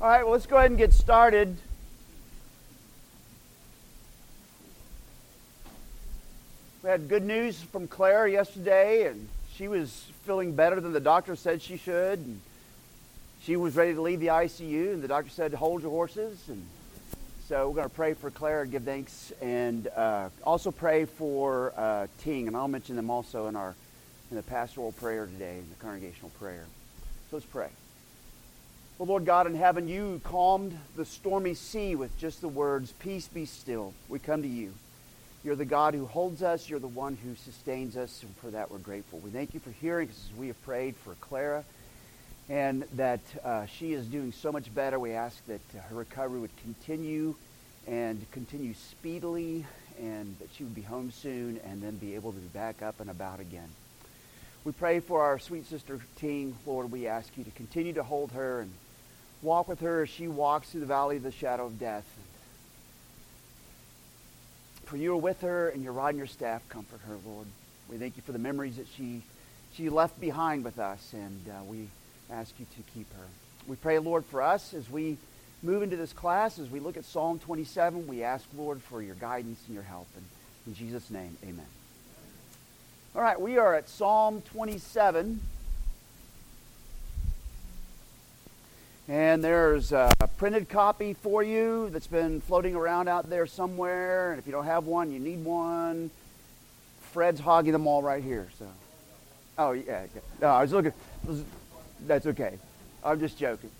All right, well, let's go ahead and get started. We had good news from Claire yesterday, and she was feeling better than the doctor said she should. And she was ready to leave the ICU, and the doctor said, Hold your horses. And so we're going to pray for Claire and give thanks, and uh, also pray for uh, Ting, and I'll mention them also in our in the pastoral prayer today, in the congregational prayer. So let's pray. Well, Lord God in heaven, you calmed the stormy sea with just the words, Peace be still. We come to you. You're the God who holds us. You're the one who sustains us, and for that we're grateful. We thank you for hearing us as we have prayed for Clara and that uh, she is doing so much better. We ask that uh, her recovery would continue and continue speedily and that she would be home soon and then be able to be back up and about again. We pray for our sweet sister Ting. Lord, we ask you to continue to hold her and walk with her as she walks through the valley of the shadow of death. For you are with her and your rod and your staff comfort her, Lord. We thank you for the memories that she, she left behind with us, and uh, we ask you to keep her. We pray, Lord, for us as we move into this class, as we look at Psalm 27, we ask, Lord, for your guidance and your help. And in Jesus' name, amen. All right, we are at Psalm 27. And there's a printed copy for you that's been floating around out there somewhere. And if you don't have one, you need one. Fred's hogging them all right here. So, oh yeah, no, I was looking. That's okay. I'm just joking.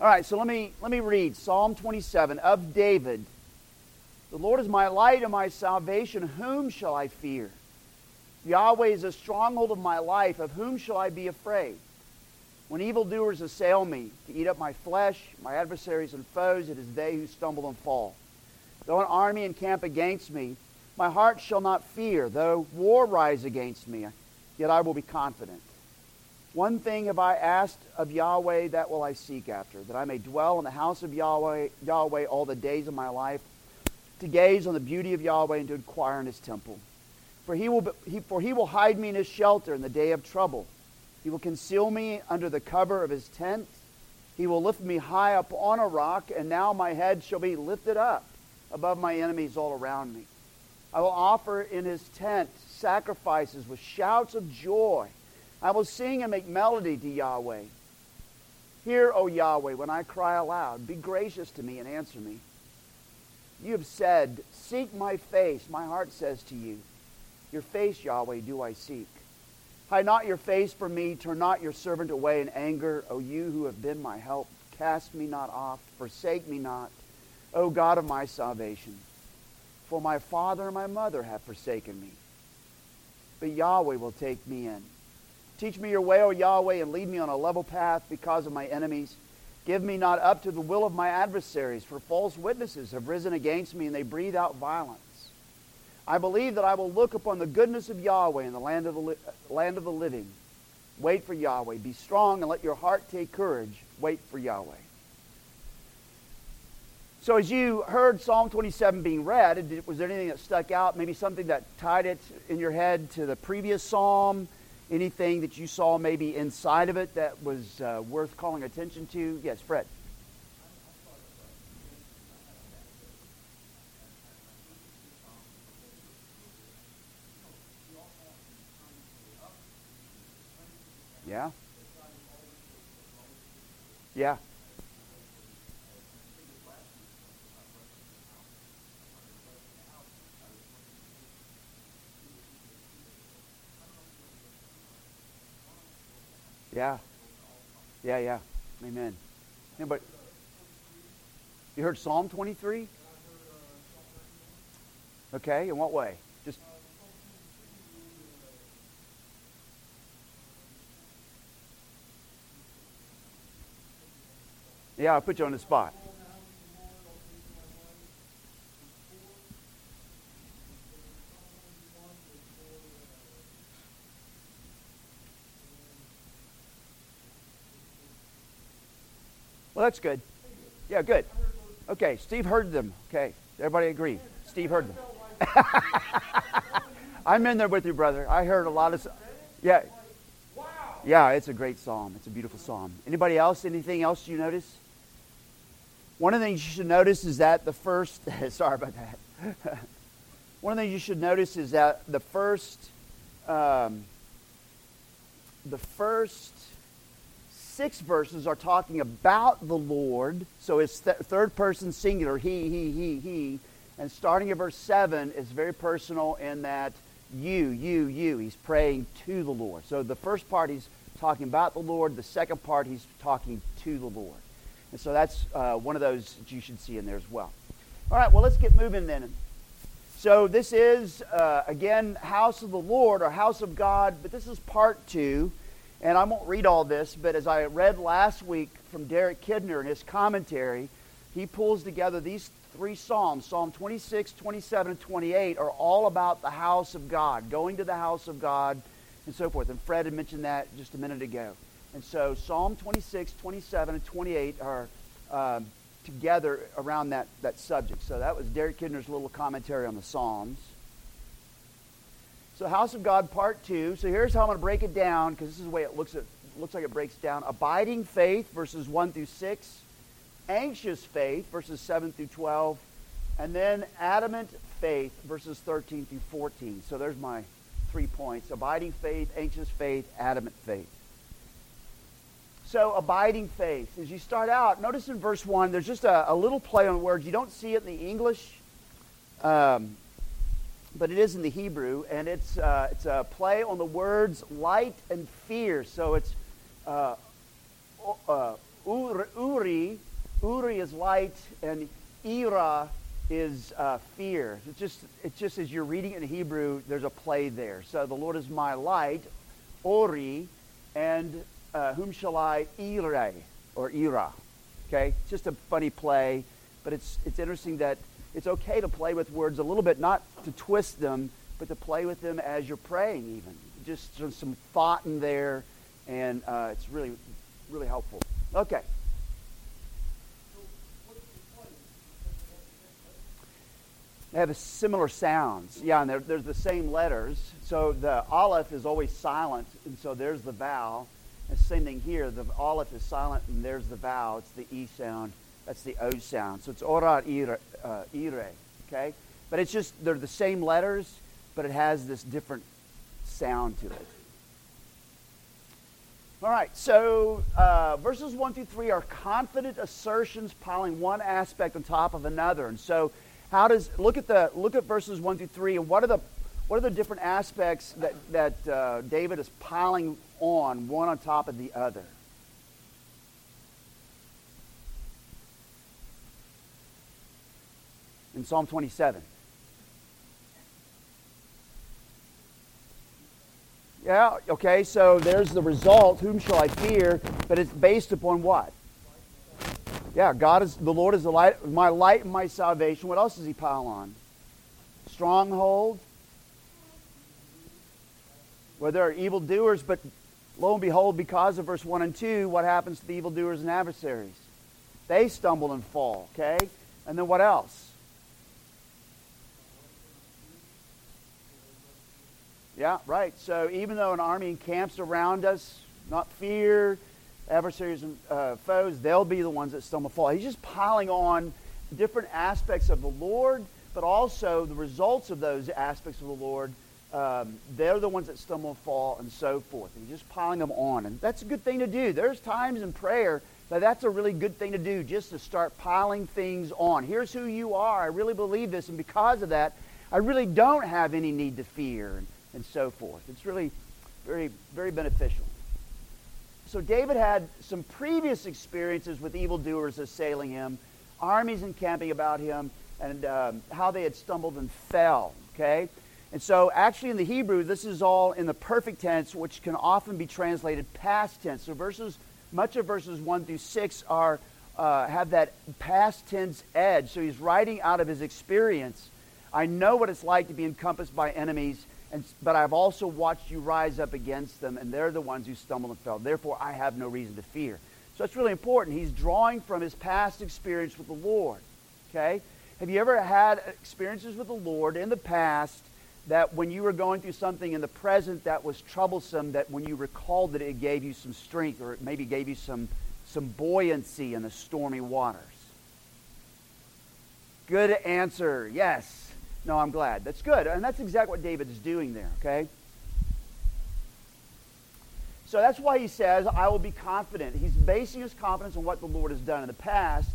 All right, so let me let me read Psalm 27 of David. The Lord is my light and my salvation. Whom shall I fear? Yahweh is a stronghold of my life. Of whom shall I be afraid? When evildoers assail me to eat up my flesh, my adversaries and foes, it is they who stumble and fall. Though an army encamp against me, my heart shall not fear. Though war rise against me, yet I will be confident. One thing have I asked of Yahweh, that will I seek after, that I may dwell in the house of Yahweh, Yahweh all the days of my life, to gaze on the beauty of Yahweh and to inquire in his temple. For he will, he, for he will hide me in his shelter in the day of trouble. He will conceal me under the cover of his tent. He will lift me high up on a rock, and now my head shall be lifted up above my enemies all around me. I will offer in his tent sacrifices with shouts of joy. I will sing and make melody to Yahweh. Hear, O Yahweh, when I cry aloud. Be gracious to me and answer me. You have said, Seek my face. My heart says to you, Your face, Yahweh, do I seek. Hide not your face from me. Turn not your servant away in anger. O you who have been my help, cast me not off. Forsake me not, O God of my salvation. For my father and my mother have forsaken me. But Yahweh will take me in. Teach me your way, O Yahweh, and lead me on a level path because of my enemies. Give me not up to the will of my adversaries, for false witnesses have risen against me, and they breathe out violence. I believe that I will look upon the goodness of Yahweh in the land of the, li- land of the living. Wait for Yahweh. Be strong and let your heart take courage. Wait for Yahweh. So, as you heard Psalm 27 being read, was there anything that stuck out? Maybe something that tied it in your head to the previous psalm? Anything that you saw maybe inside of it that was uh, worth calling attention to? Yes, Fred. Yeah. Yeah. Yeah. Yeah, yeah. Amen. Anybody? You heard Psalm 23? Okay, in what way? Just Yeah, I'll put you on the spot. Well, that's good. Yeah, good. Okay, Steve heard them. Okay, everybody agree. Steve heard them. I'm in there with you, brother. I heard a lot of. Yeah. Yeah, it's a great psalm. It's a beautiful psalm. Anybody else? Anything else you notice? One of the things you should notice is that the first, sorry about that. One of the things you should notice is that the first, um, the first six verses are talking about the Lord. So it's th- third person singular, he, he, he, he. And starting at verse 7 is very personal in that you, you, you. He's praying to the Lord. So the first part he's talking about the Lord. The second part he's talking to the Lord. And so that's uh, one of those that you should see in there as well. All right, well, let's get moving then. So this is, uh, again, house of the Lord or house of God, but this is part two. And I won't read all this, but as I read last week from Derek Kidner in his commentary, he pulls together these three Psalms Psalm 26, 27, and 28 are all about the house of God, going to the house of God, and so forth. And Fred had mentioned that just a minute ago. And so Psalm 26, 27, and 28 are um, together around that, that subject. So that was Derek Kidner's little commentary on the Psalms. So House of God Part 2. So here's how I'm going to break it down because this is the way it looks, at, looks like it breaks down. Abiding faith, verses 1 through 6. Anxious faith, verses 7 through 12. And then adamant faith, verses 13 through 14. So there's my three points. Abiding faith, anxious faith, adamant faith. So, abiding faith. As you start out, notice in verse 1, there's just a, a little play on words. You don't see it in the English. Um, but it is in the Hebrew, and it's, uh, it's a play on the words light and fear. So it's uh, uh, uri, uri is light, and ira is uh, fear. It's just, it's just as you're reading it in Hebrew, there's a play there. So the Lord is my light, ori, and uh, whom shall I ire, or ira. Okay, it's just a funny play, but it's, it's interesting that it's okay to play with words a little bit, not to twist them, but to play with them as you're praying, even. Just some thought in there, and uh, it's really, really helpful. Okay. They have similar sounds. Yeah, and they're the same letters. So the aleph is always silent, and so there's the vowel. Thing here. The aleph is silent, and there's the vowel. It's the E sound. That's the O sound. So it's ora ire, uh, ire, okay? But it's just, they're the same letters, but it has this different sound to it. All right, so uh, verses 1 through 3 are confident assertions piling one aspect on top of another. And so, how does, look at, the, look at verses 1 through 3, and what are the, what are the different aspects that, that uh, David is piling on, one on top of the other? in Psalm 27. Yeah, okay, so there's the result. Whom shall I fear? But it's based upon what? Yeah, God is the Lord is the light, my light and my salvation. What else does he pile on? Stronghold. Where there are evildoers, but lo and behold, because of verse 1 and 2, what happens to the evildoers and adversaries? They stumble and fall, okay? And then what else? Yeah, right. So even though an army encamps around us, not fear, adversaries and uh, foes, they'll be the ones that stumble and fall. He's just piling on different aspects of the Lord, but also the results of those aspects of the Lord. Um, they're the ones that stumble and fall and so forth. And just piling them on. And that's a good thing to do. There's times in prayer that that's a really good thing to do, just to start piling things on. Here's who you are. I really believe this. And because of that, I really don't have any need to fear. And and so forth. It's really very, very beneficial. So David had some previous experiences with evildoers assailing him, armies encamping about him, and um, how they had stumbled and fell. Okay? And so, actually, in the Hebrew, this is all in the perfect tense, which can often be translated past tense. So, verses, much of verses one through six are uh, have that past tense edge. So, he's writing out of his experience. I know what it's like to be encompassed by enemies, and, but I've also watched you rise up against them, and they're the ones who stumbled and fell. Therefore, I have no reason to fear. So it's really important. He's drawing from his past experience with the Lord. Okay? Have you ever had experiences with the Lord in the past that when you were going through something in the present that was troublesome, that when you recalled it, it gave you some strength or it maybe gave you some, some buoyancy in the stormy waters? Good answer. Yes. No, I'm glad. That's good. And that's exactly what David is doing there, okay? So that's why he says, I will be confident. He's basing his confidence on what the Lord has done in the past.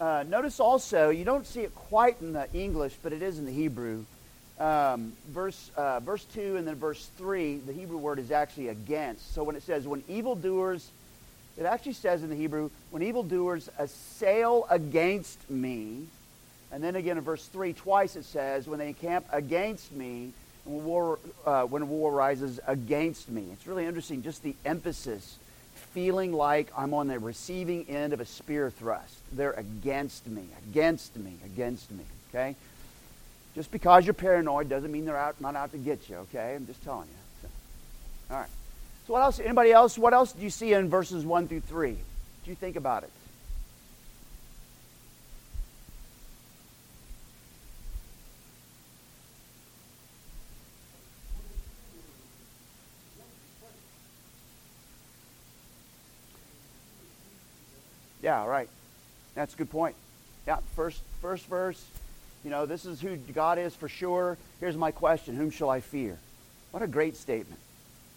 Uh, notice also, you don't see it quite in the English, but it is in the Hebrew. Um, verse, uh, verse 2 and then verse 3, the Hebrew word is actually against. So when it says, when evildoers, it actually says in the Hebrew, when evildoers assail against me, and then again in verse 3, twice it says, when they encamp against me, when war, uh, when war rises against me. It's really interesting, just the emphasis, feeling like I'm on the receiving end of a spear thrust. They're against me, against me, against me. Okay? Just because you're paranoid doesn't mean they're out, not out to get you. Okay? I'm just telling you. So, all right. So what else? Anybody else? What else do you see in verses one through three? Do you think about it? Yeah, right. That's a good point. Yeah, first first verse, you know, this is who God is for sure. Here's my question, whom shall I fear? What a great statement.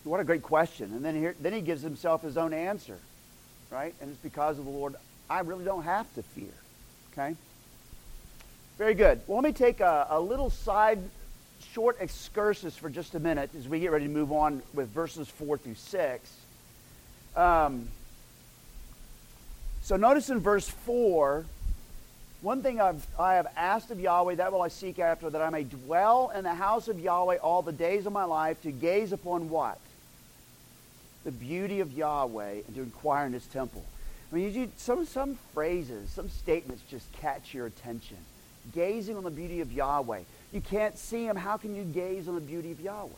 What a great question. And then here, then he gives himself his own answer. Right? And it's because of the Lord I really don't have to fear. Okay? Very good. Well, let me take a, a little side short excursus for just a minute as we get ready to move on with verses 4 through 6. Um, so notice in verse 4, one thing I've, I have asked of Yahweh, that will I seek after, that I may dwell in the house of Yahweh all the days of my life, to gaze upon what? The beauty of Yahweh and to inquire in his temple. I mean, you, some, some phrases, some statements just catch your attention. Gazing on the beauty of Yahweh. You can't see him. How can you gaze on the beauty of Yahweh?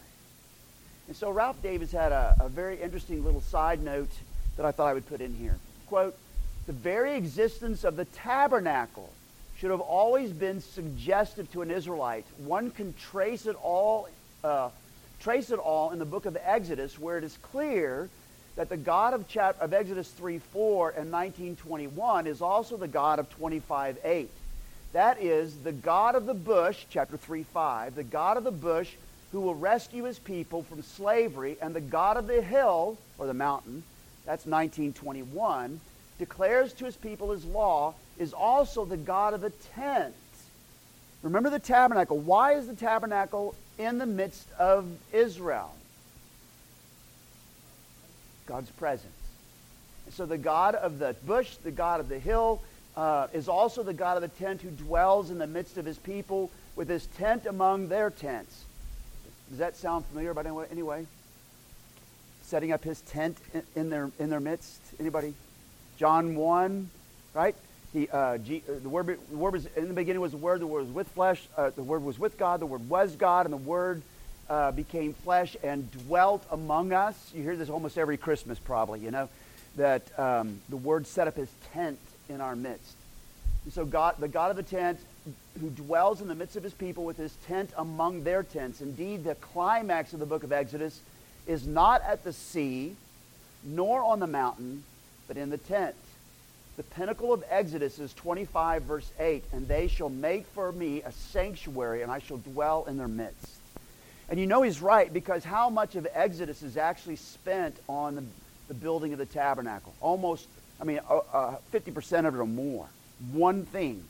And so Ralph Davis had a, a very interesting little side note that I thought I would put in here. Quote, the very existence of the tabernacle should have always been suggestive to an Israelite. One can trace it all, uh, trace it all in the book of Exodus, where it is clear that the God of, chap- of Exodus 3 4 and 1921 is also the God of 25 8. That is the God of the bush, chapter 3 5, the God of the bush who will rescue his people from slavery, and the God of the hill, or the mountain, that's 1921, declares to his people his law, is also the God of the tent. Remember the tabernacle. Why is the tabernacle in the midst of Israel? God's presence. So the God of the bush, the God of the hill, uh, is also the God of the tent who dwells in the midst of his people with his tent among their tents. Does that sound familiar by any way? Setting up his tent in, in their, in their midst? Anybody? John 1, right? He, uh, G, uh, the, word, the word was in the beginning was the word. The word was with flesh. Uh, the word was with God. The word was God, and the word uh, became flesh and dwelt among us. You hear this almost every Christmas, probably. You know that um, the word set up His tent in our midst. And so God, the God of the tent, who dwells in the midst of His people with His tent among their tents. Indeed, the climax of the book of Exodus is not at the sea, nor on the mountain but in the tent. The pinnacle of Exodus is 25, verse 8. And they shall make for me a sanctuary, and I shall dwell in their midst. And you know he's right because how much of Exodus is actually spent on the, the building of the tabernacle? Almost, I mean, uh, uh, 50% of it or more. One thing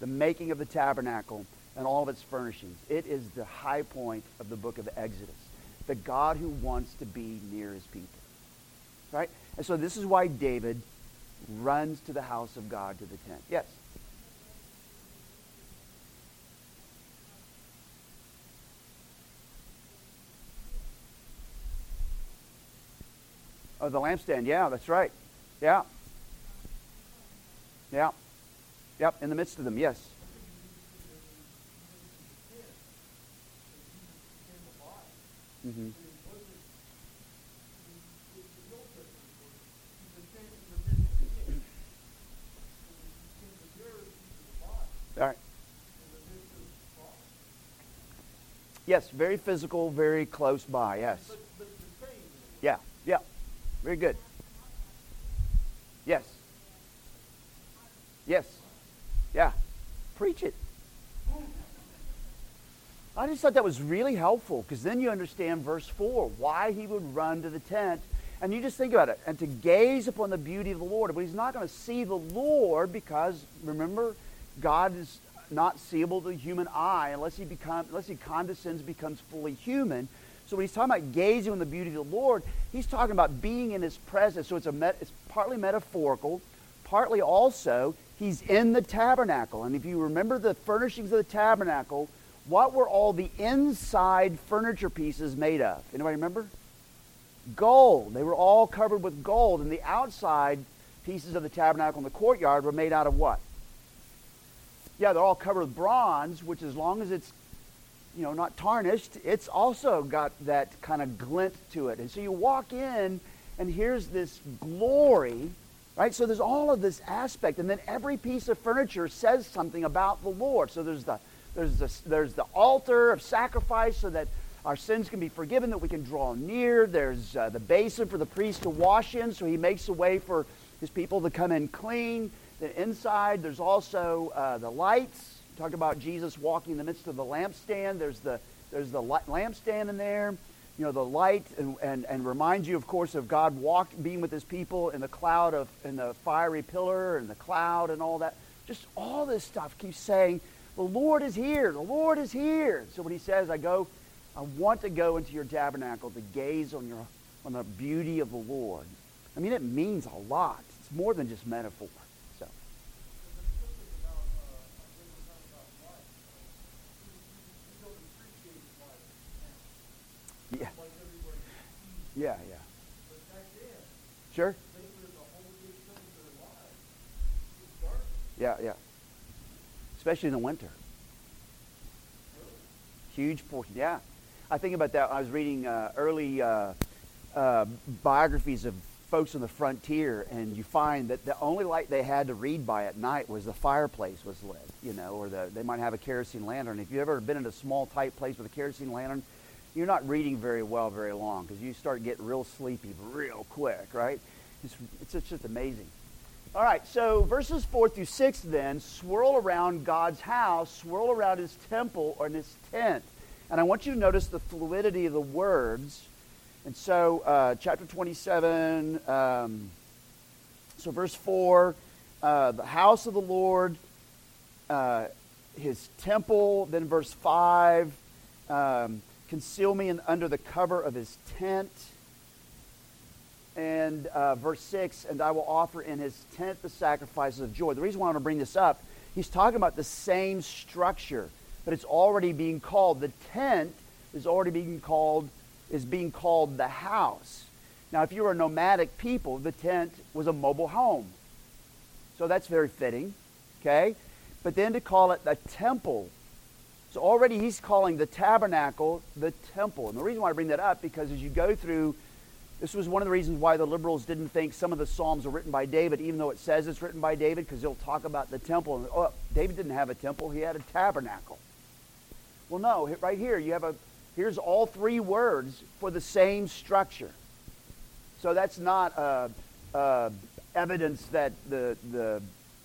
the making of the tabernacle and all of its furnishings. It is the high point of the book of Exodus. The God who wants to be near his people. Right? And so this is why David runs to the house of God to the tent. Yes? Oh, the lampstand. Yeah, that's right. Yeah. Yeah. Yep, in the midst of them, yes. Mm-hmm. Yes, very physical, very close by. Yes. But, but the same. Yeah, yeah. Very good. Yes. Yes. Yeah. Preach it. I just thought that was really helpful because then you understand verse 4 why he would run to the tent. And you just think about it. And to gaze upon the beauty of the Lord. But he's not going to see the Lord because, remember, God is not seeable to the human eye unless he, become, unless he condescends becomes fully human. So when he's talking about gazing on the beauty of the Lord, he's talking about being in his presence. So it's, a met, it's partly metaphorical, partly also he's in the tabernacle. And if you remember the furnishings of the tabernacle, what were all the inside furniture pieces made of? Anybody remember? Gold. They were all covered with gold, and the outside pieces of the tabernacle in the courtyard were made out of what? Yeah, they're all covered with bronze, which as long as it's you know not tarnished, it's also got that kind of glint to it. And so you walk in and here's this glory, right? So there's all of this aspect, and then every piece of furniture says something about the Lord. So there's the there's the, there's the altar of sacrifice so that our sins can be forgiven, that we can draw near. There's uh, the basin for the priest to wash in, so he makes a way for his people to come in clean. Then inside, there's also uh, the lights. Talk about Jesus walking in the midst of the lampstand. There's the there's the lampstand in there. You know the light, and, and, and reminds you, of course, of God walk, being with His people in the cloud of in the fiery pillar and the cloud and all that. Just all this stuff keeps saying the Lord is here. The Lord is here. So when he says, I go, I want to go into your tabernacle to gaze on your on the beauty of the Lord. I mean, it means a lot. It's more than just metaphor. So. Yeah. Yeah, yeah. Sure. Yeah, yeah especially in the winter. Huge portion, yeah. I think about that. I was reading uh, early uh, uh, biographies of folks on the frontier, and you find that the only light they had to read by at night was the fireplace was lit, you know, or the, they might have a kerosene lantern. If you've ever been in a small, tight place with a kerosene lantern, you're not reading very well very long because you start getting real sleepy real quick, right? It's, it's, it's just amazing. All right, so verses 4 through 6 then swirl around God's house, swirl around his temple or his tent. And I want you to notice the fluidity of the words. And so, uh, chapter 27, um, so verse 4, uh, the house of the Lord, uh, his temple. Then verse 5, um, conceal me in, under the cover of his tent and uh, verse 6 and I will offer in his tent the sacrifices of joy. The reason why I want to bring this up, he's talking about the same structure, but it's already being called. The tent is already being called, is being called the house. Now, if you were a nomadic people, the tent was a mobile home. So that's very fitting, okay? But then to call it the temple. So already he's calling the tabernacle the temple. And the reason why I bring that up, because as you go through this was one of the reasons why the liberals didn't think some of the Psalms are written by David, even though it says it's written by David, because he'll talk about the temple. And, oh, David didn't have a temple, he had a tabernacle. Well, no, right here, you have a, here's all three words for the same structure. So that's not uh, uh, evidence that the, the,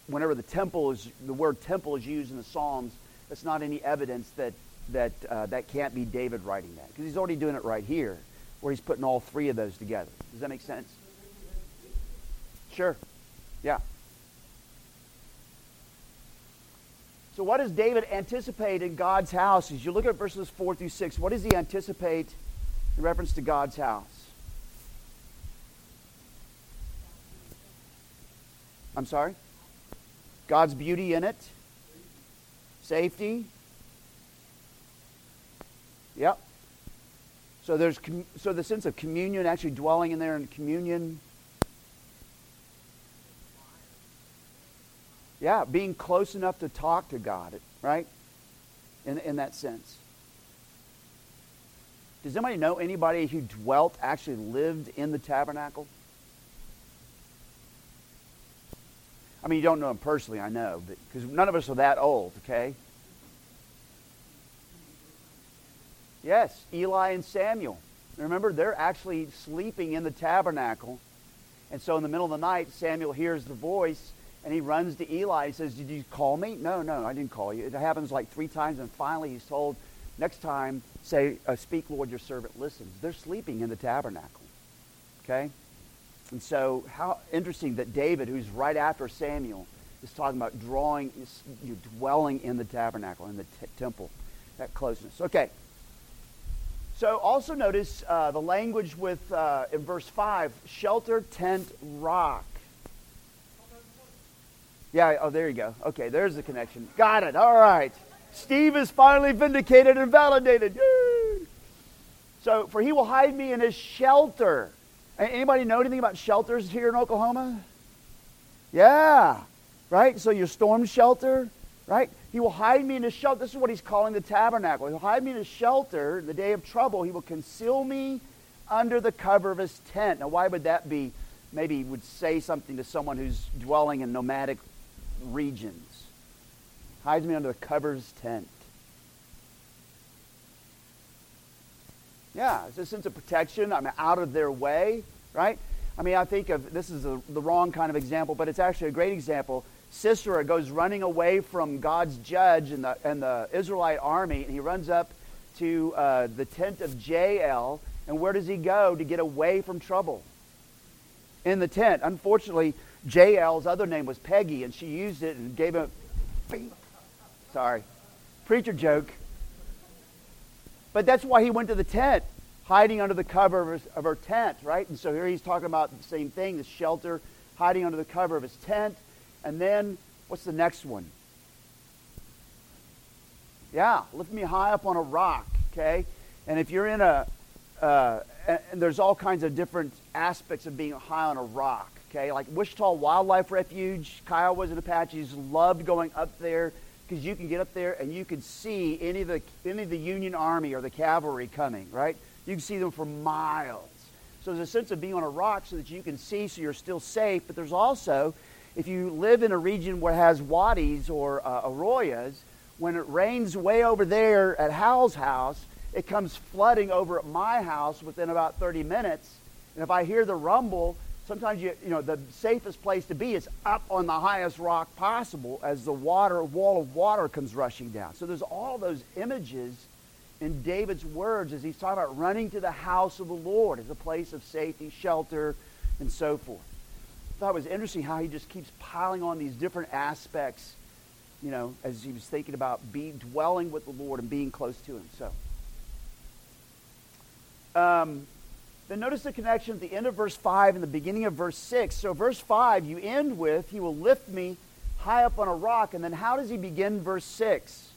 whenever the temple is, the word temple is used in the Psalms, that's not any evidence that, that, uh, that can't be David writing that, because he's already doing it right here where he's putting all three of those together. Does that make sense? Sure. Yeah. So, what does David anticipate in God's house? As you look at verses 4 through 6, what does he anticipate in reference to God's house? I'm sorry? God's beauty in it? Safety? Yep. So there's so the sense of communion, actually dwelling in there in communion. Yeah, being close enough to talk to God, right? In, in that sense. Does anybody know anybody who dwelt, actually lived in the tabernacle? I mean, you don't know him personally, I know, because none of us are that old, okay? Yes, Eli and Samuel. Remember, they're actually sleeping in the tabernacle. And so in the middle of the night, Samuel hears the voice and he runs to Eli. He says, Did you call me? No, no, I didn't call you. It happens like three times. And finally, he's told, Next time, say, uh, Speak, Lord, your servant listens. They're sleeping in the tabernacle. Okay? And so, how interesting that David, who's right after Samuel, is talking about drawing, you dwelling in the tabernacle, in the t- temple, that closeness. Okay. So also notice uh, the language with, uh, in verse 5, shelter, tent, rock. Yeah, oh, there you go. Okay, there's the connection. Got it. All right. Steve is finally vindicated and validated. Yay! So, for he will hide me in his shelter. Anybody know anything about shelters here in Oklahoma? Yeah. Right? So, your storm shelter, right? He will hide me in his shelter. This is what he's calling the tabernacle. He'll hide me in his shelter in the day of trouble. He will conceal me under the cover of his tent. Now, why would that be? Maybe he would say something to someone who's dwelling in nomadic regions. Hides me under the cover of his tent. Yeah, it's a sense of protection. I'm out of their way, right? I mean, I think of this is a, the wrong kind of example, but it's actually a great example. Sisera goes running away from God's judge and the, and the Israelite army, and he runs up to uh, the tent of Jael. And where does he go to get away from trouble? In the tent. Unfortunately, Jael's other name was Peggy, and she used it and gave him. Sorry. Preacher joke. But that's why he went to the tent, hiding under the cover of, his, of her tent, right? And so here he's talking about the same thing, the shelter, hiding under the cover of his tent. And then, what's the next one? Yeah, lift me high up on a rock, okay? And if you're in a, uh, and there's all kinds of different aspects of being high on a rock, okay? Like Wichita Wildlife Refuge, Kiowas and Apaches loved going up there because you can get up there and you can see any of the any of the Union Army or the cavalry coming, right? You can see them for miles. So there's a sense of being on a rock so that you can see, so you're still safe. But there's also if you live in a region where it has wadis or uh, arroyos, when it rains way over there at Hal's house, it comes flooding over at my house within about 30 minutes. And if I hear the rumble, sometimes you, you know the safest place to be is up on the highest rock possible as the water wall of water comes rushing down. So there's all those images in David's words as he's talking about running to the house of the Lord as a place of safety, shelter, and so forth thought it was interesting how he just keeps piling on these different aspects, you know, as he was thinking about being dwelling with the Lord and being close to him. So, um, then notice the connection at the end of verse 5 and the beginning of verse 6. So, verse 5, you end with, He will lift me high up on a rock. And then how does he begin verse 6?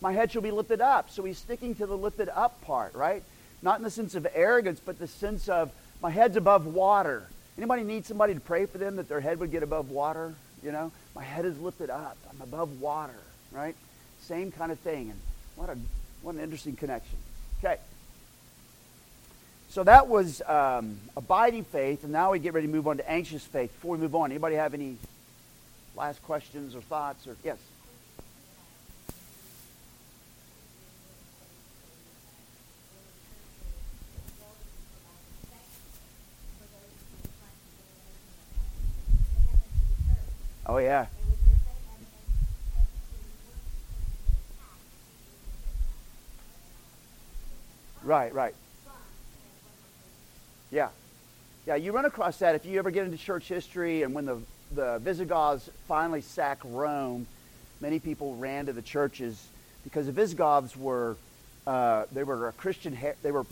My head shall be lifted up. So he's sticking to the lifted up part, right? Not in the sense of arrogance, but the sense of my head's above water. Anybody need somebody to pray for them that their head would get above water? You know, my head is lifted up. I'm above water, right? Same kind of thing. And what a what an interesting connection. Okay. So that was um, abiding faith, and now we get ready to move on to anxious faith. Before we move on, anybody have any last questions or thoughts? Or yes. Oh, yeah. Right, right. Yeah. Yeah, you run across that if you ever get into church history and when the, the Visigoths finally sacked Rome, many people ran to the churches because the Visigoths were, uh, they were a Christian, they were,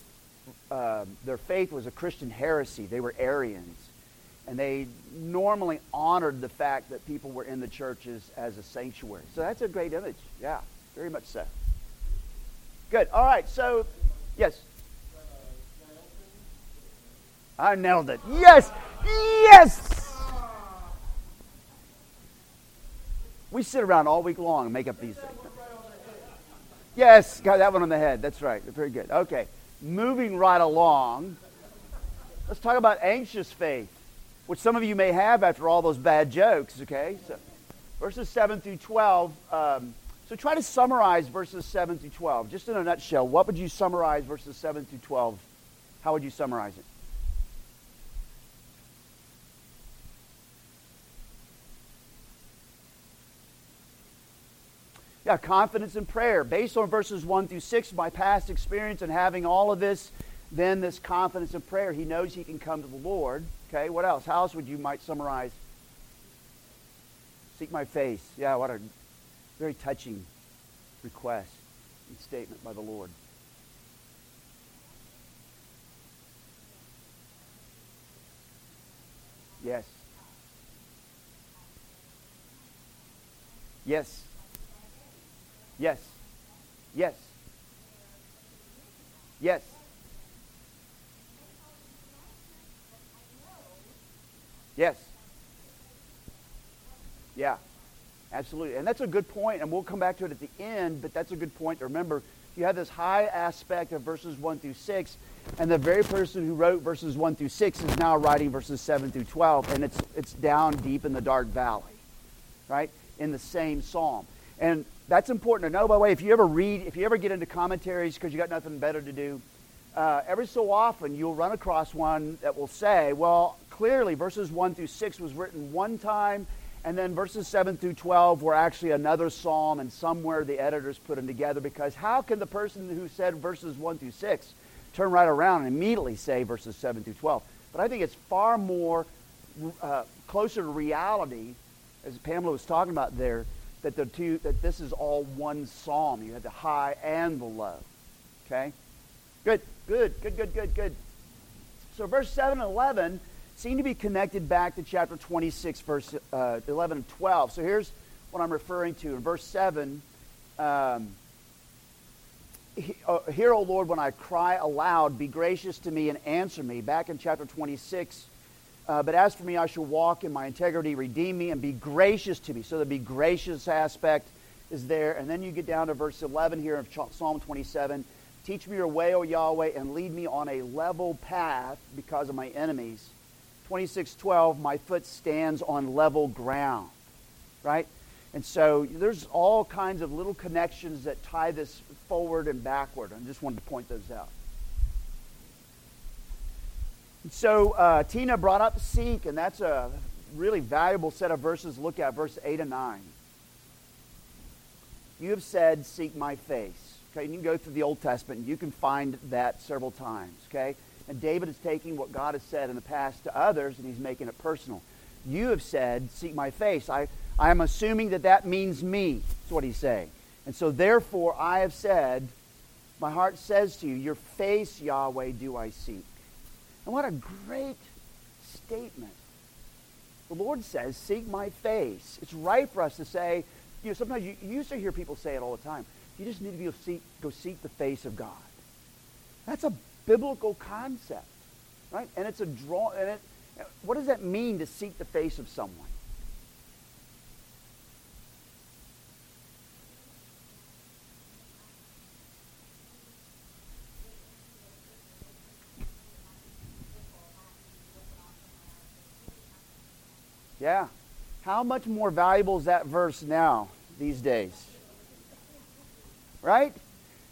uh, their faith was a Christian heresy. They were Arians and they normally honored the fact that people were in the churches as a sanctuary. So that's a great image. Yeah, very much so. Good. All right. So, yes. I nailed it. Yes. Yes. We sit around all week long and make up these things. Yes, got that one on the head. That's right. Very good. Okay. Moving right along. Let's talk about anxious faith which some of you may have after all those bad jokes, okay? So, verses 7 through 12, um, So try to summarize verses 7 through 12. Just in a nutshell, what would you summarize verses 7 through 12? How would you summarize it? Yeah, confidence in prayer. Based on verses 1 through 6, my past experience and having all of this, then this confidence in prayer. He knows he can come to the Lord. Okay, what else? How else would you might summarize? Seek my face. Yeah, what a very touching request and statement by the Lord. Yes. Yes. Yes. Yes. Yes. Yes. Yeah. Absolutely. And that's a good point, and we'll come back to it at the end, but that's a good point to remember. You have this high aspect of verses 1 through 6, and the very person who wrote verses 1 through 6 is now writing verses 7 through 12, and it's, it's down deep in the dark valley, right? In the same psalm. And that's important to know. By the way, if you ever read, if you ever get into commentaries because you got nothing better to do, uh, every so often you'll run across one that will say, well, clearly verses 1 through 6 was written one time, and then verses 7 through 12 were actually another psalm, and somewhere the editors put them together because how can the person who said verses 1 through 6 turn right around and immediately say verses 7 through 12? But I think it's far more uh, closer to reality, as Pamela was talking about there, that the two that this is all one psalm. You have the high and the low. Okay? Good, good, good, good, good, good. So verse 7 and 11 seem to be connected back to chapter 26, verse uh, 11 and 12. So here's what I'm referring to. In verse 7, um, uh, Hear, O Lord, when I cry aloud, be gracious to me and answer me. Back in chapter 26, uh, but as for me, I shall walk in my integrity, redeem me, and be gracious to me. So the be gracious aspect is there. And then you get down to verse 11 here of Psalm 27. Teach me your way, O Yahweh, and lead me on a level path because of my enemies. 26:12, my foot stands on level ground. Right? And so there's all kinds of little connections that tie this forward and backward. I just wanted to point those out. So uh, Tina brought up seek, and that's a really valuable set of verses. Look at verse 8 and 9. You have said, Seek my face. Okay, and you can go through the Old Testament, and you can find that several times. Okay? And David is taking what God has said in the past to others, and he's making it personal. You have said, Seek my face. I, I am assuming that that means me. That's what he's saying. And so, therefore, I have said, My heart says to you, Your face, Yahweh, do I seek. And what a great statement. The Lord says, Seek my face. It's right for us to say, you know, sometimes you, you used to hear people say it all the time. You just need to go seek, go seek the face of God. That's a biblical concept, right? And it's a draw. And it, what does that mean to seek the face of someone? Yeah. How much more valuable is that verse now, these days? Right?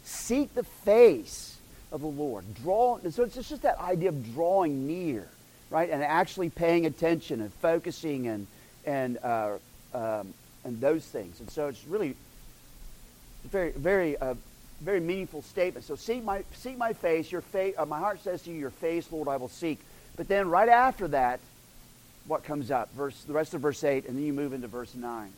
Seek the face of the Lord. Draw. So it's just that idea of drawing near, right? And actually paying attention and focusing and and uh, um, and those things. And so it's really very very uh, very meaningful statement. So seek my seek my face. Your face. Uh, my heart says to you, your face, Lord, I will seek. But then right after that, what comes up. Verse, the rest of verse 8, and then you move into verse 9.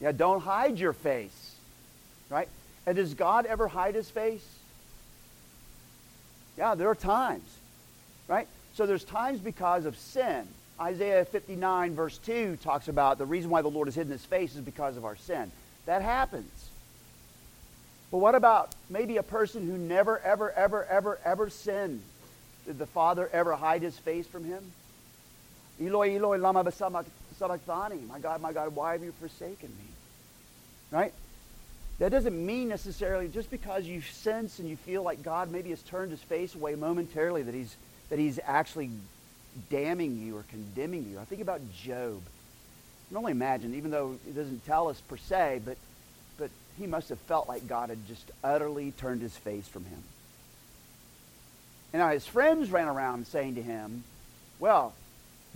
Yeah, don't hide your face. Right? And does God ever hide his face? Yeah, there are times. Right? So there's times because of sin. Isaiah 59, verse 2, talks about the reason why the Lord has hidden his face is because of our sin. That happens. But what about maybe a person who never, ever, ever, ever, ever sinned? Did the Father ever hide his face from him? Eloi, Eloi, lama sabachthani. My God, my God, why have you forsaken me? Right? That doesn't mean necessarily just because you sense and you feel like God maybe has turned his face away momentarily that he's, that he's actually damning you or condemning you. I think about Job. can only imagine, even though it doesn't tell us per se, but he must have felt like God had just utterly turned his face from him. And now his friends ran around saying to him, Well,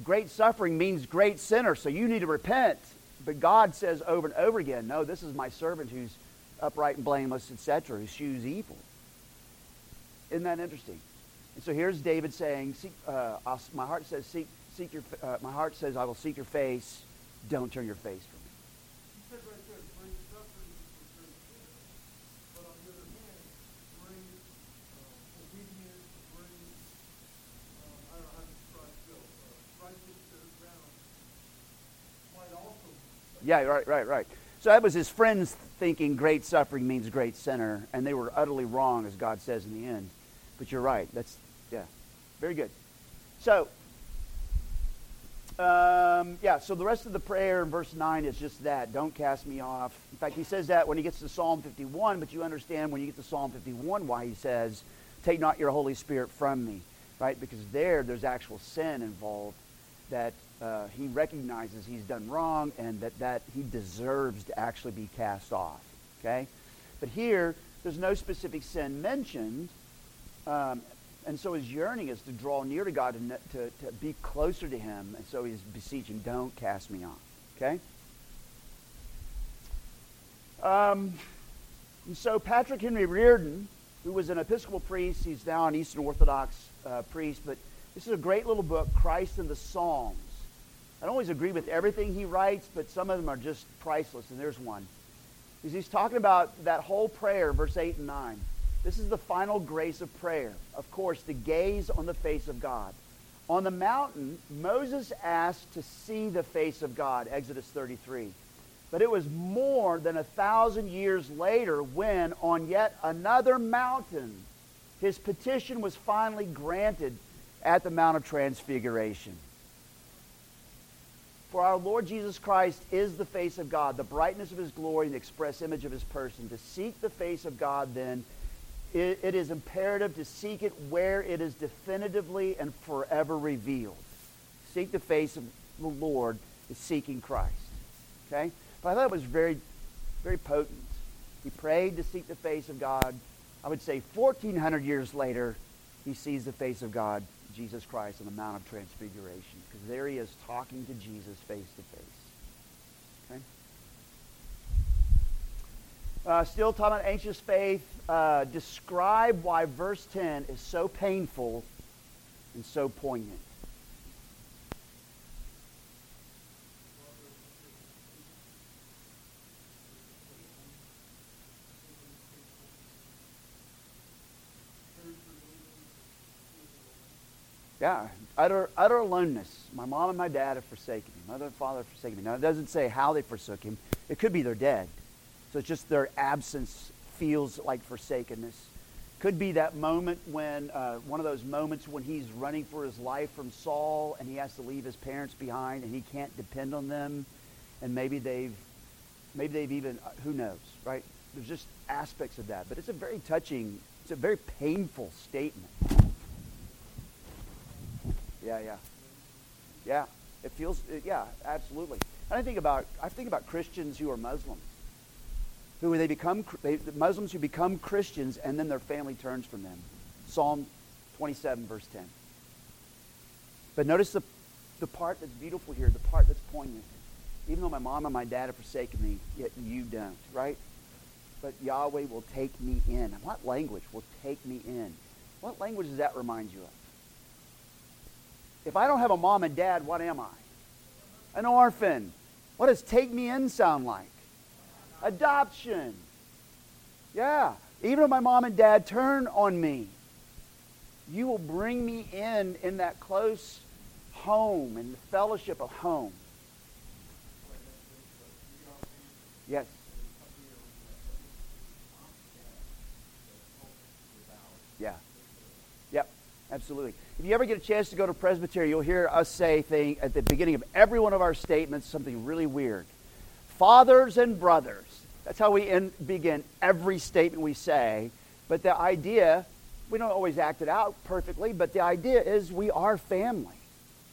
great suffering means great sinner, so you need to repent. But God says over and over again, No, this is my servant who's upright and blameless, etc., who shews evil. Isn't that interesting? And so here's David saying, uh, "My heart says, seek, seek your. Uh, my heart says, I will seek your face. Don't turn your face from me." Yeah, right, right, right. So that was his friends thinking great suffering means great sinner, and they were utterly wrong, as God says in the end. But you're right. That's, yeah, very good. So, um, yeah, so the rest of the prayer in verse 9 is just that. Don't cast me off. In fact, he says that when he gets to Psalm 51, but you understand when you get to Psalm 51 why he says, Take not your Holy Spirit from me, right? Because there, there's actual sin involved that uh, he recognizes he's done wrong and that, that he deserves to actually be cast off. Okay? But here, there's no specific sin mentioned. Um, and so his yearning is to draw near to God and to, to be closer to him. And so he's beseeching, don't cast me off. Okay? Um, and so Patrick Henry Reardon, who was an Episcopal priest, he's now an Eastern Orthodox uh, priest, but this is a great little book, Christ in the Psalms. I don't always agree with everything he writes, but some of them are just priceless, and there's one. He's talking about that whole prayer, verse 8 and 9. This is the final grace of prayer. Of course, to gaze on the face of God. On the mountain, Moses asked to see the face of God, Exodus 33. But it was more than a thousand years later when, on yet another mountain, his petition was finally granted at the Mount of Transfiguration. For our Lord Jesus Christ is the face of God, the brightness of his glory, and the express image of his person. To seek the face of God, then, it, it is imperative to seek it where it is definitively and forever revealed. Seek the face of the Lord is seeking Christ. Okay? But I thought it was very, very potent. He prayed to seek the face of God. I would say 1,400 years later, he sees the face of God Jesus Christ on the Mount of Transfiguration because there he is talking to Jesus face to face. Okay? Uh, still talking about anxious faith. Uh, describe why verse 10 is so painful and so poignant. Yeah, utter, utter aloneness. My mom and my dad have forsaken me. Mother and father have forsaken me. Now, it doesn't say how they forsook him. It could be they're dead. So it's just their absence feels like forsakenness. Could be that moment when, uh, one of those moments when he's running for his life from Saul and he has to leave his parents behind and he can't depend on them. And maybe they've, maybe they've even, uh, who knows, right? There's just aspects of that. But it's a very touching, it's a very painful statement. Yeah, yeah. Yeah. It feels, uh, yeah, absolutely. And I think about, I think about Christians who are Muslims. Who they become, they, Muslims who become Christians and then their family turns from them. Psalm 27, verse 10. But notice the, the part that's beautiful here, the part that's poignant. Even though my mom and my dad have forsaken me, yet you don't, right? But Yahweh will take me in. What language will take me in? What language does that remind you of? If I don't have a mom and dad, what am I? An orphan. What does take me in sound like? Adoption. Yeah. Even if my mom and dad turn on me, you will bring me in in that close home, in the fellowship of home. Yes. Yeah. Absolutely. If you ever get a chance to go to Presbytery, you'll hear us say thing at the beginning of every one of our statements something really weird. Fathers and brothers. That's how we end, begin every statement we say. But the idea, we don't always act it out perfectly, but the idea is we are family.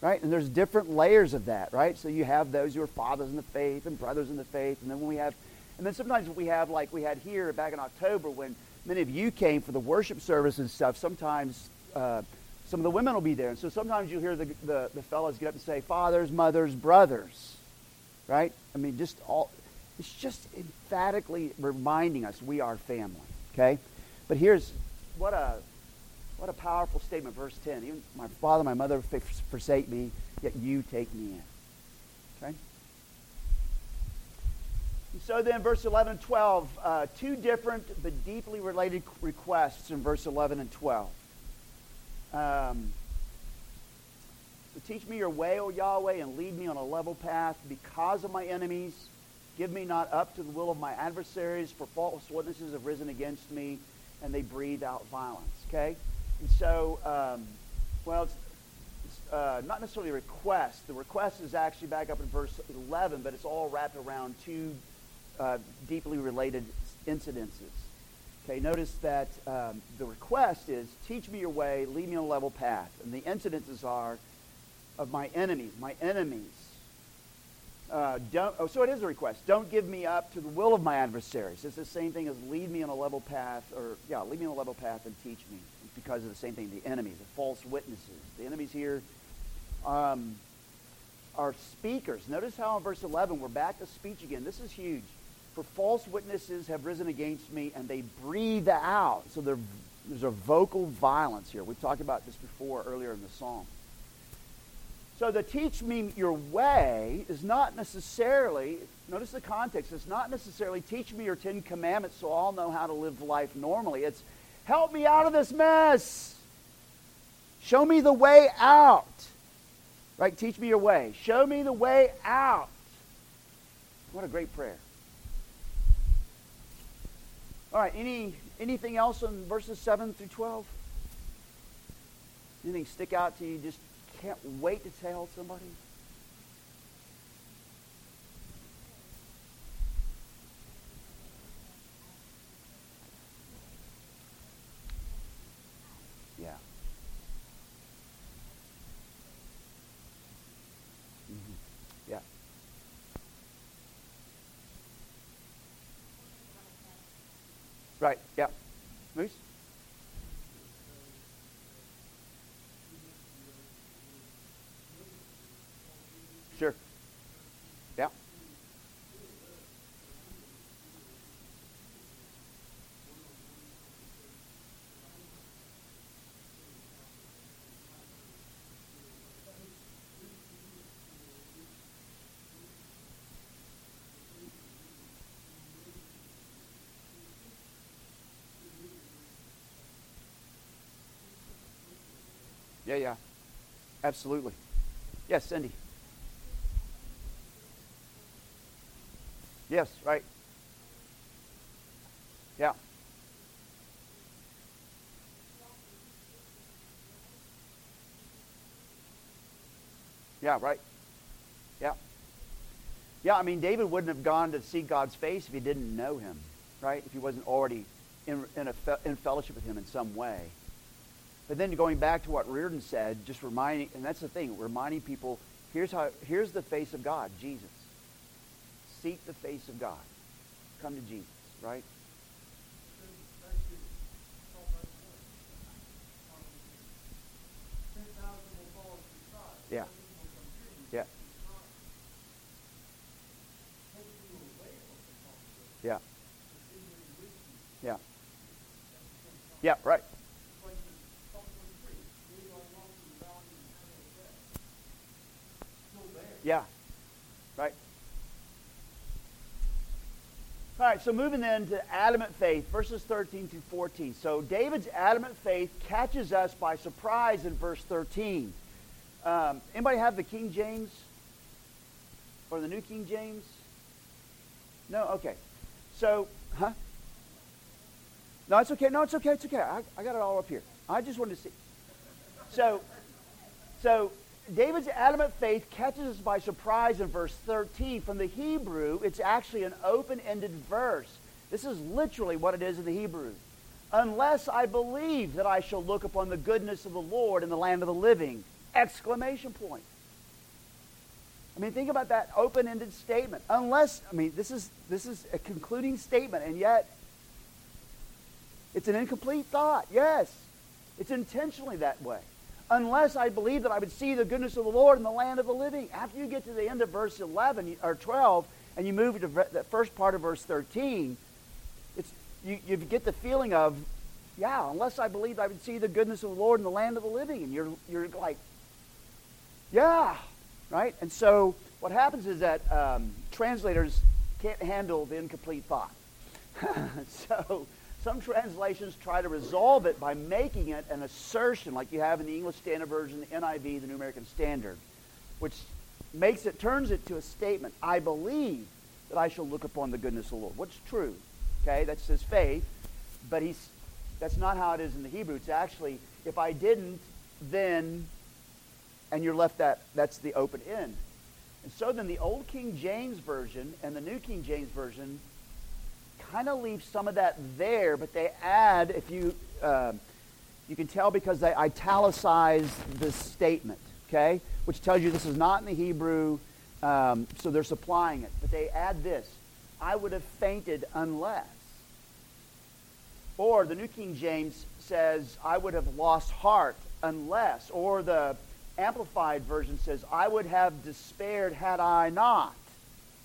right? And there's different layers of that, right? So you have those who are fathers in the faith and brothers in the faith, and then when we have, and then sometimes we have like we had here back in October when many of you came for the worship service and stuff. Sometimes uh, some of the women will be there, and so sometimes you hear the, the the fellows get up and say, "Fathers, mothers, brothers," right? I mean, just all. It's just emphatically reminding us we are family. Okay, but here's what a what a powerful statement, verse 10. Even my father, my mother forsake me, yet you take me in. Okay? And so then, verse 11 and 12, uh, two different but deeply related requests in verse 11 and 12. Um, teach me your way, O Yahweh, and lead me on a level path because of my enemies. Give me not up to the will of my adversaries, for false witnesses have risen against me, and they breathe out violence. Okay? And so, um, well, it's, it's uh, not necessarily a request. The request is actually back up in verse 11, but it's all wrapped around two uh, deeply related incidences. Okay, notice that um, the request is, teach me your way, lead me on a level path. And the incidences are of my enemies, my enemies. Uh, don't, oh, so it is a request. Don't give me up to the will of my adversaries. It's the same thing as lead me on a level path, or, yeah, lead me on a level path and teach me because of the same thing the enemy, the false witnesses. The enemies here um, are speakers. Notice how in verse 11 we're back to speech again. This is huge. For false witnesses have risen against me and they breathe out. So there's a vocal violence here. We've talked about this before earlier in the psalm. So the teach me your way is not necessarily, notice the context, it's not necessarily teach me your Ten Commandments so I'll know how to live life normally. It's Help me out of this mess. Show me the way out. Right? Teach me your way. Show me the way out. What a great prayer. All right, any anything else in verses 7 through 12? Anything stick out to you? Just can't wait to tell somebody? Right, yeah. Moose? Sure. Yeah, yeah. Absolutely. Yes, Cindy. Yes, right. Yeah. Yeah, right. Yeah. Yeah, I mean, David wouldn't have gone to see God's face if he didn't know him, right? If he wasn't already in, in, a, in fellowship with him in some way. But then going back to what Reardon said, just reminding, and that's the thing, reminding people, here's how, here's the face of God, Jesus. Seek the face of God. Come to Jesus, right? Yeah. Yeah. Yeah. Yeah. Yeah, right. Yeah. Right? All right, so moving then to adamant faith, verses 13 through 14. So David's adamant faith catches us by surprise in verse 13. Um, anybody have the King James or the New King James? No? Okay. So, huh? No, it's okay. No, it's okay. It's okay. I, I got it all up here. I just wanted to see. So, so David's adamant faith catches us by surprise in verse 13. From the Hebrew, it's actually an open ended verse. This is literally what it is in the Hebrew. Unless I believe that I shall look upon the goodness of the Lord in the land of the living. Exclamation point. I mean, think about that open-ended statement. Unless, I mean, this is this is a concluding statement, and yet it's an incomplete thought. Yes, it's intentionally that way. Unless I believe that I would see the goodness of the Lord in the land of the living. After you get to the end of verse 11 or 12, and you move to the first part of verse 13, it's you, you get the feeling of, yeah, unless I believe I would see the goodness of the Lord in the land of the living, and you're you're like, yeah, right? And so what happens is that um, translators can't handle the incomplete thought. so some translations try to resolve it by making it an assertion, like you have in the English Standard Version, the NIV, the New American Standard, which makes it turns it to a statement. I believe that I shall look upon the goodness of the Lord. What's true? Okay, that's his faith, but he's that's not how it is in the Hebrew. It's actually if I didn't, then and you're left that that's the open end. And so then the old King James version and the new King James version kind of leave some of that there, but they add if you uh, you can tell because they italicize this statement, okay, which tells you this is not in the Hebrew, um, so they're supplying it. But they add this: "I would have fainted unless." Or the New King James says, "I would have lost heart unless," or the Amplified version says, I would have despaired had I not.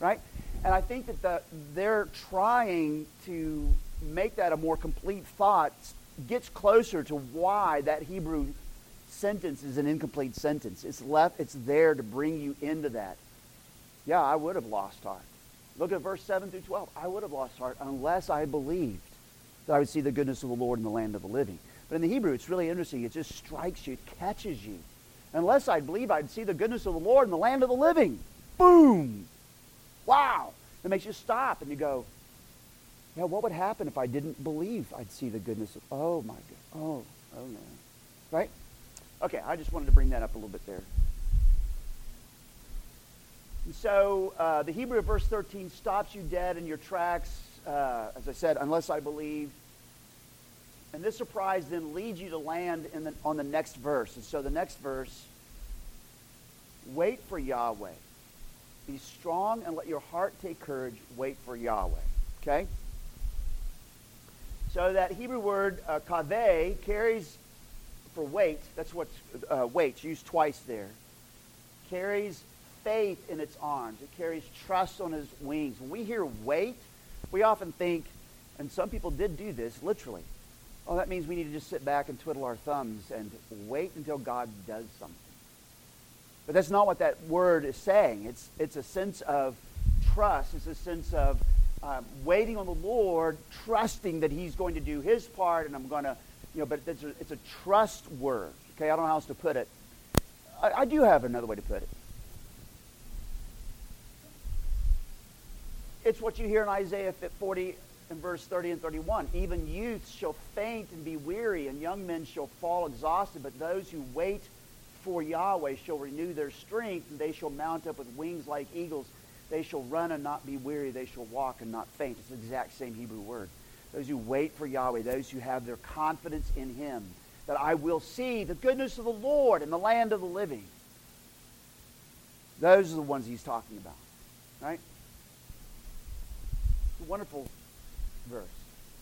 Right? And I think that the, they're trying to make that a more complete thought, gets closer to why that Hebrew sentence is an incomplete sentence. It's left, it's there to bring you into that. Yeah, I would have lost heart. Look at verse 7 through 12. I would have lost heart unless I believed that I would see the goodness of the Lord in the land of the living. But in the Hebrew, it's really interesting. It just strikes you, it catches you unless I believe I'd see the goodness of the Lord in the land of the living. Boom! Wow! It makes you stop and you go, yeah, what would happen if I didn't believe I'd see the goodness of, oh my God, oh, oh no. Right? Okay, I just wanted to bring that up a little bit there. And so uh, the Hebrew of verse 13 stops you dead in your tracks, uh, as I said, unless I believe. And this surprise then leads you to land the, on the next verse. And so the next verse wait for Yahweh. Be strong and let your heart take courage. Wait for Yahweh. Okay? So that Hebrew word uh, kaveh carries for wait. That's what uh, used twice there. Carries faith in its arms. It carries trust on his wings. When we hear wait, we often think, and some people did do this literally. Oh, that means we need to just sit back and twiddle our thumbs and wait until God does something. But that's not what that word is saying. It's, it's a sense of trust. It's a sense of um, waiting on the Lord, trusting that He's going to do His part, and I'm going to, you know, but it's a, it's a trust word. Okay, I don't know how else to put it. I, I do have another way to put it. It's what you hear in Isaiah 40, in verse 30 and 31. Even youths shall faint and be weary, and young men shall fall exhausted, but those who wait for Yahweh shall renew their strength, and they shall mount up with wings like eagles. They shall run and not be weary. They shall walk and not faint. It's the exact same Hebrew word. Those who wait for Yahweh, those who have their confidence in Him, that I will see the goodness of the Lord in the land of the living. Those are the ones He's talking about. Right? It's a wonderful verse.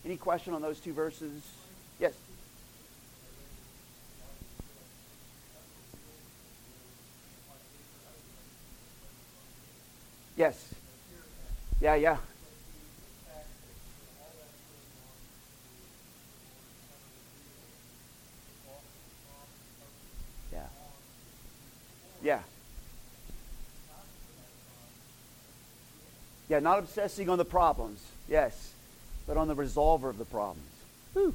Any question on those two verses? Yes. Yes. Yeah, yeah. Yeah. Yeah. Yeah, not obsessing on the problems. Yes but on the resolver of the problems. Whew.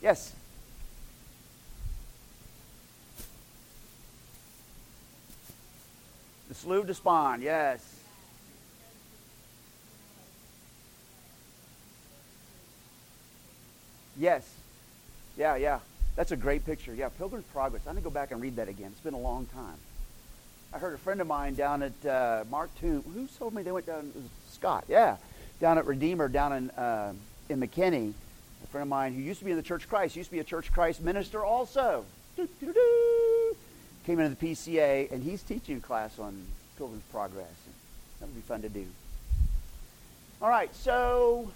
Yes. The slough despond, yes. Yes. Yeah, yeah. That's a great picture. Yeah, Pilgrim's Progress. I'm going to go back and read that again. It's been a long time. I heard a friend of mine down at uh, Mark Tomb. Who told me they went down? Scott. Yeah down at Redeemer down in, uh, in McKinney, a friend of mine who used to be in the Church of Christ, used to be a Church of Christ minister also. came into the PCA, and he's teaching a class on Pilgrim's Progress. That would be fun to do. All right, so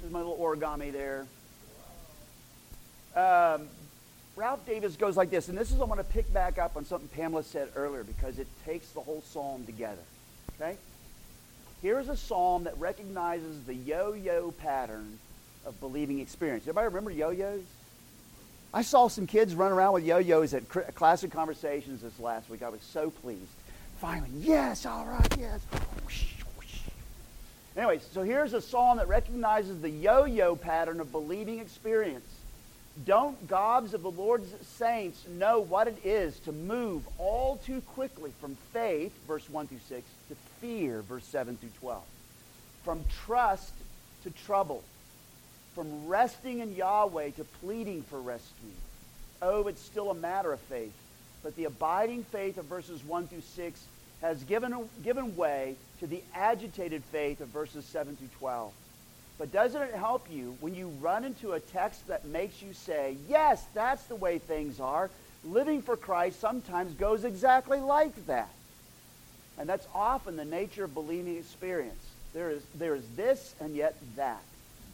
there's my little origami there. Um, Ralph Davis goes like this, and this is I'm going to pick back up on something Pamela said earlier because it takes the whole psalm together. Okay? Here's a psalm that recognizes the yo-yo pattern of believing experience. Everybody remember yo-yos? I saw some kids run around with yo-yos at classic conversations this last week. I was so pleased. Finally, yes, all right, yes. Anyways, so here's a psalm that recognizes the yo-yo pattern of believing experience. Don't gobs of the Lord's saints know what it is to move all too quickly from faith, verse 1 through 6, to fear, verse 7 through 12, from trust to trouble, from resting in Yahweh to pleading for rescue. Oh, it's still a matter of faith. But the abiding faith of verses 1 through 6 has given, given way to the agitated faith of verses 7 through 12. But doesn't it help you when you run into a text that makes you say, yes, that's the way things are? Living for Christ sometimes goes exactly like that. And that's often the nature of believing experience. There is, there is this and yet that.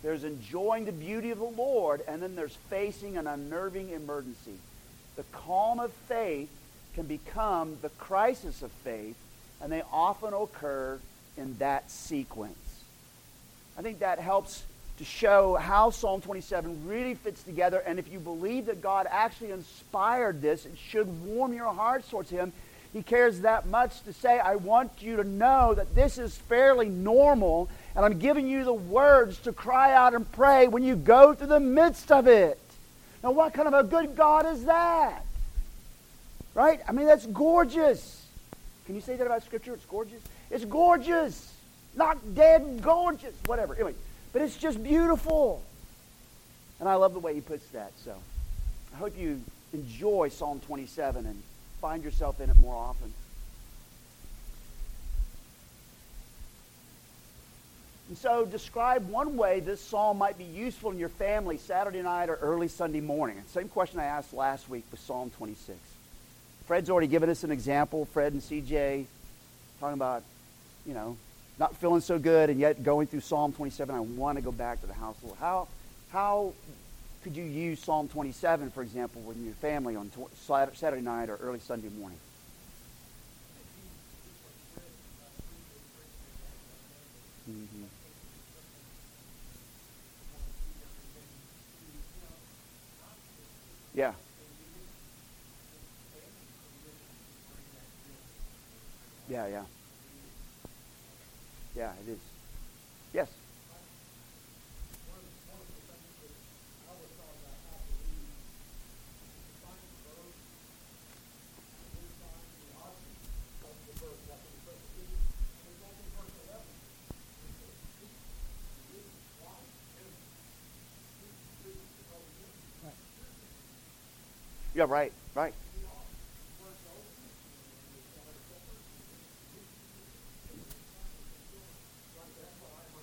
There's enjoying the beauty of the Lord, and then there's facing an unnerving emergency. The calm of faith can become the crisis of faith, and they often occur in that sequence. I think that helps to show how Psalm 27 really fits together. And if you believe that God actually inspired this, it should warm your hearts towards Him. He cares that much to say, I want you to know that this is fairly normal, and I'm giving you the words to cry out and pray when you go through the midst of it. Now, what kind of a good God is that? Right? I mean, that's gorgeous. Can you say that about Scripture? It's gorgeous? It's gorgeous. Not dead gorgeous, whatever. Anyway, but it's just beautiful. And I love the way he puts that. So I hope you enjoy Psalm 27 and find yourself in it more often. And so describe one way this psalm might be useful in your family Saturday night or early Sunday morning. Same question I asked last week with Psalm 26. Fred's already given us an example. Fred and CJ talking about, you know, not feeling so good, and yet going through Psalm 27, I want to go back to the house. How, how could you use Psalm 27, for example, with your family on Saturday night or early Sunday morning? Mm-hmm. Yeah. Yeah, yeah. Yeah, it is. Yes. Yeah, right, right.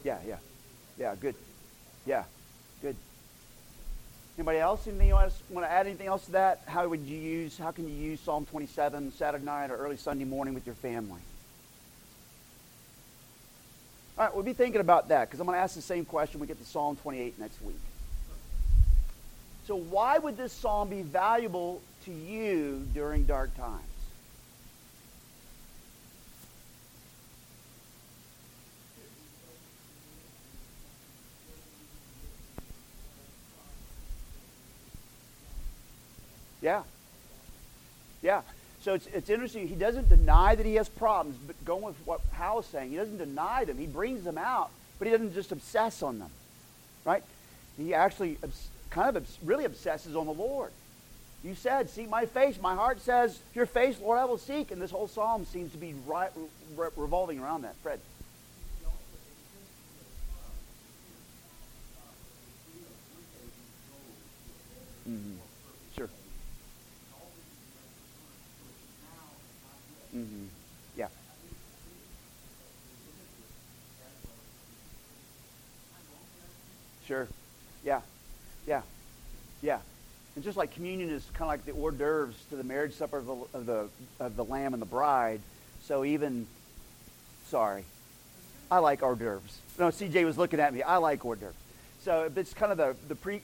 Yeah, yeah. Yeah, good. Yeah, good. Anybody else? Anything else? Want to add anything else to that? How would you use, how can you use Psalm 27 Saturday night or early Sunday morning with your family? All right, we'll be thinking about that because I'm going to ask the same question. We get to Psalm 28 next week. So, why would this psalm be valuable to you during dark times? Yeah. Yeah. So it's, it's interesting. He doesn't deny that he has problems, but going with what Hal is saying, he doesn't deny them. He brings them out, but he doesn't just obsess on them. Right? He actually kind of really obsesses on the Lord. You said, Seek my face. My heart says, Your face, Lord, I will seek. And this whole psalm seems to be re- revolving around that. Fred. Mm-hmm. Mm-hmm. Yeah. Sure. Yeah. Yeah. Yeah. And just like communion is kind of like the hors d'oeuvres to the marriage supper of the, of the, of the lamb and the bride, so even, sorry, I like hors d'oeuvres. No, CJ was looking at me. I like hors d'oeuvres. So it's kind of the, the pre,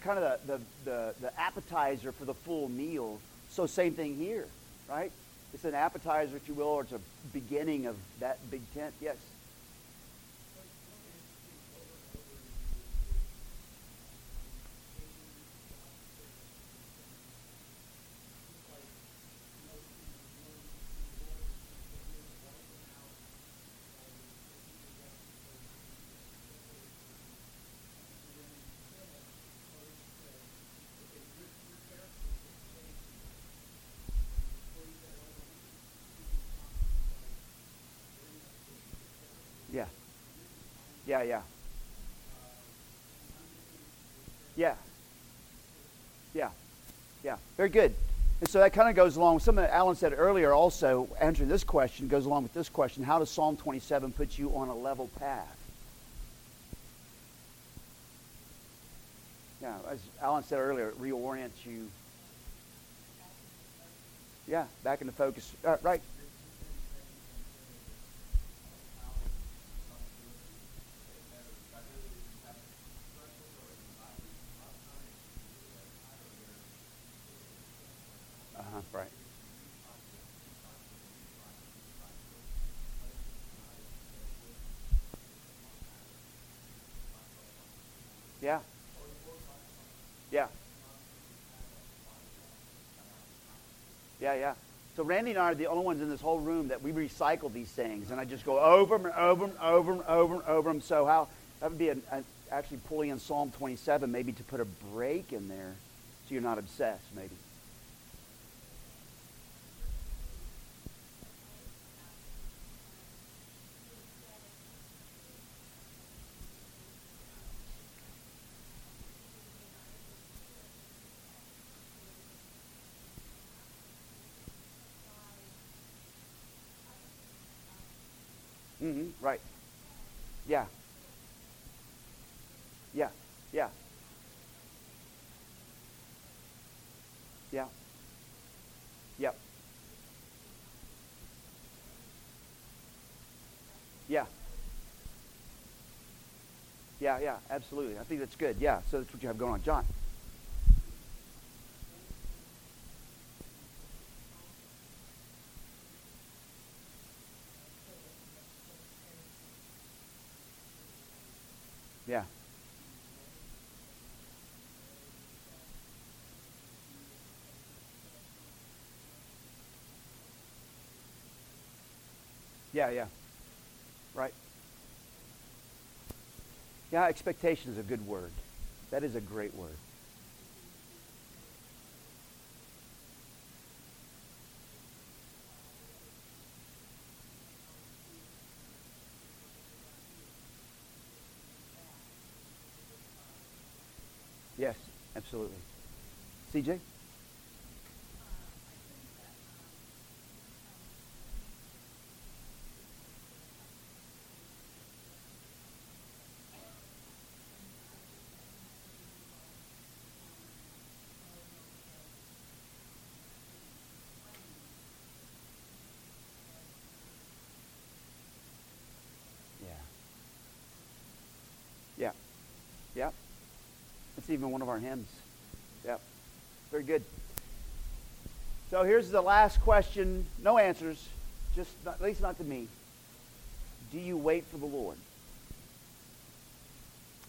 kind of the, the, the, the appetizer for the full meal. So same thing here, right? It's an appetizer, if you will, or it's a beginning of that big tent. Yes. Yeah. Yeah, yeah. Yeah. Yeah. Yeah. Very good. And so that kind of goes along with something that Alan said earlier, also answering this question, goes along with this question. How does Psalm 27 put you on a level path? Yeah, as Alan said earlier, it reorients you. Yeah, back into focus. Uh, right. Yeah. Yeah. Yeah, yeah. So Randy and I are the only ones in this whole room that we recycle these things, and I just go over them and over them, over them, over them, over them. So how that would be an, an, actually pulling in Psalm 27, maybe to put a break in there, so you're not obsessed, maybe. Right. Yeah. Yeah. Yeah. Yeah. Yep. Yeah. Yeah, yeah, absolutely. I think that's good. Yeah, so that's what you have going on. John. Yeah. Yeah, yeah. Right. Yeah, expectation is a good word. That is a great word. Yes, absolutely. CJ? Yeah. Yeah. Yeah. It's even one of our hymns. Yep. Very good. So here's the last question. No answers. Just not, at least not to me. Do you wait for the Lord?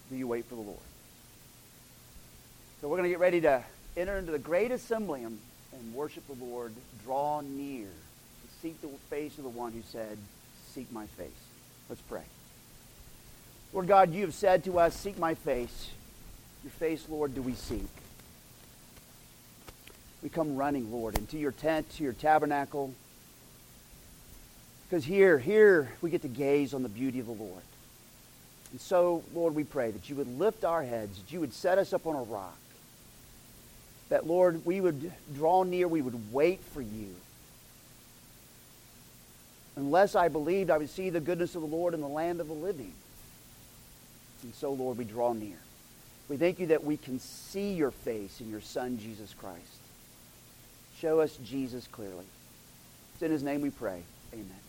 Do you wait for the Lord? So we're going to get ready to enter into the great assembly and worship the Lord. Draw near to seek the face of the one who said, "Seek my face." Let's pray. Lord God, you have said to us, "Seek my face." Your face, Lord, do we seek. We come running, Lord, into your tent, to your tabernacle. Because here, here we get to gaze on the beauty of the Lord. And so, Lord, we pray that you would lift our heads, that you would set us up on a rock. That, Lord, we would draw near, we would wait for you. Unless I believed I would see the goodness of the Lord in the land of the living. And so, Lord, we draw near. We thank you that we can see your face in your Son, Jesus Christ. Show us Jesus clearly. It's in his name we pray. Amen.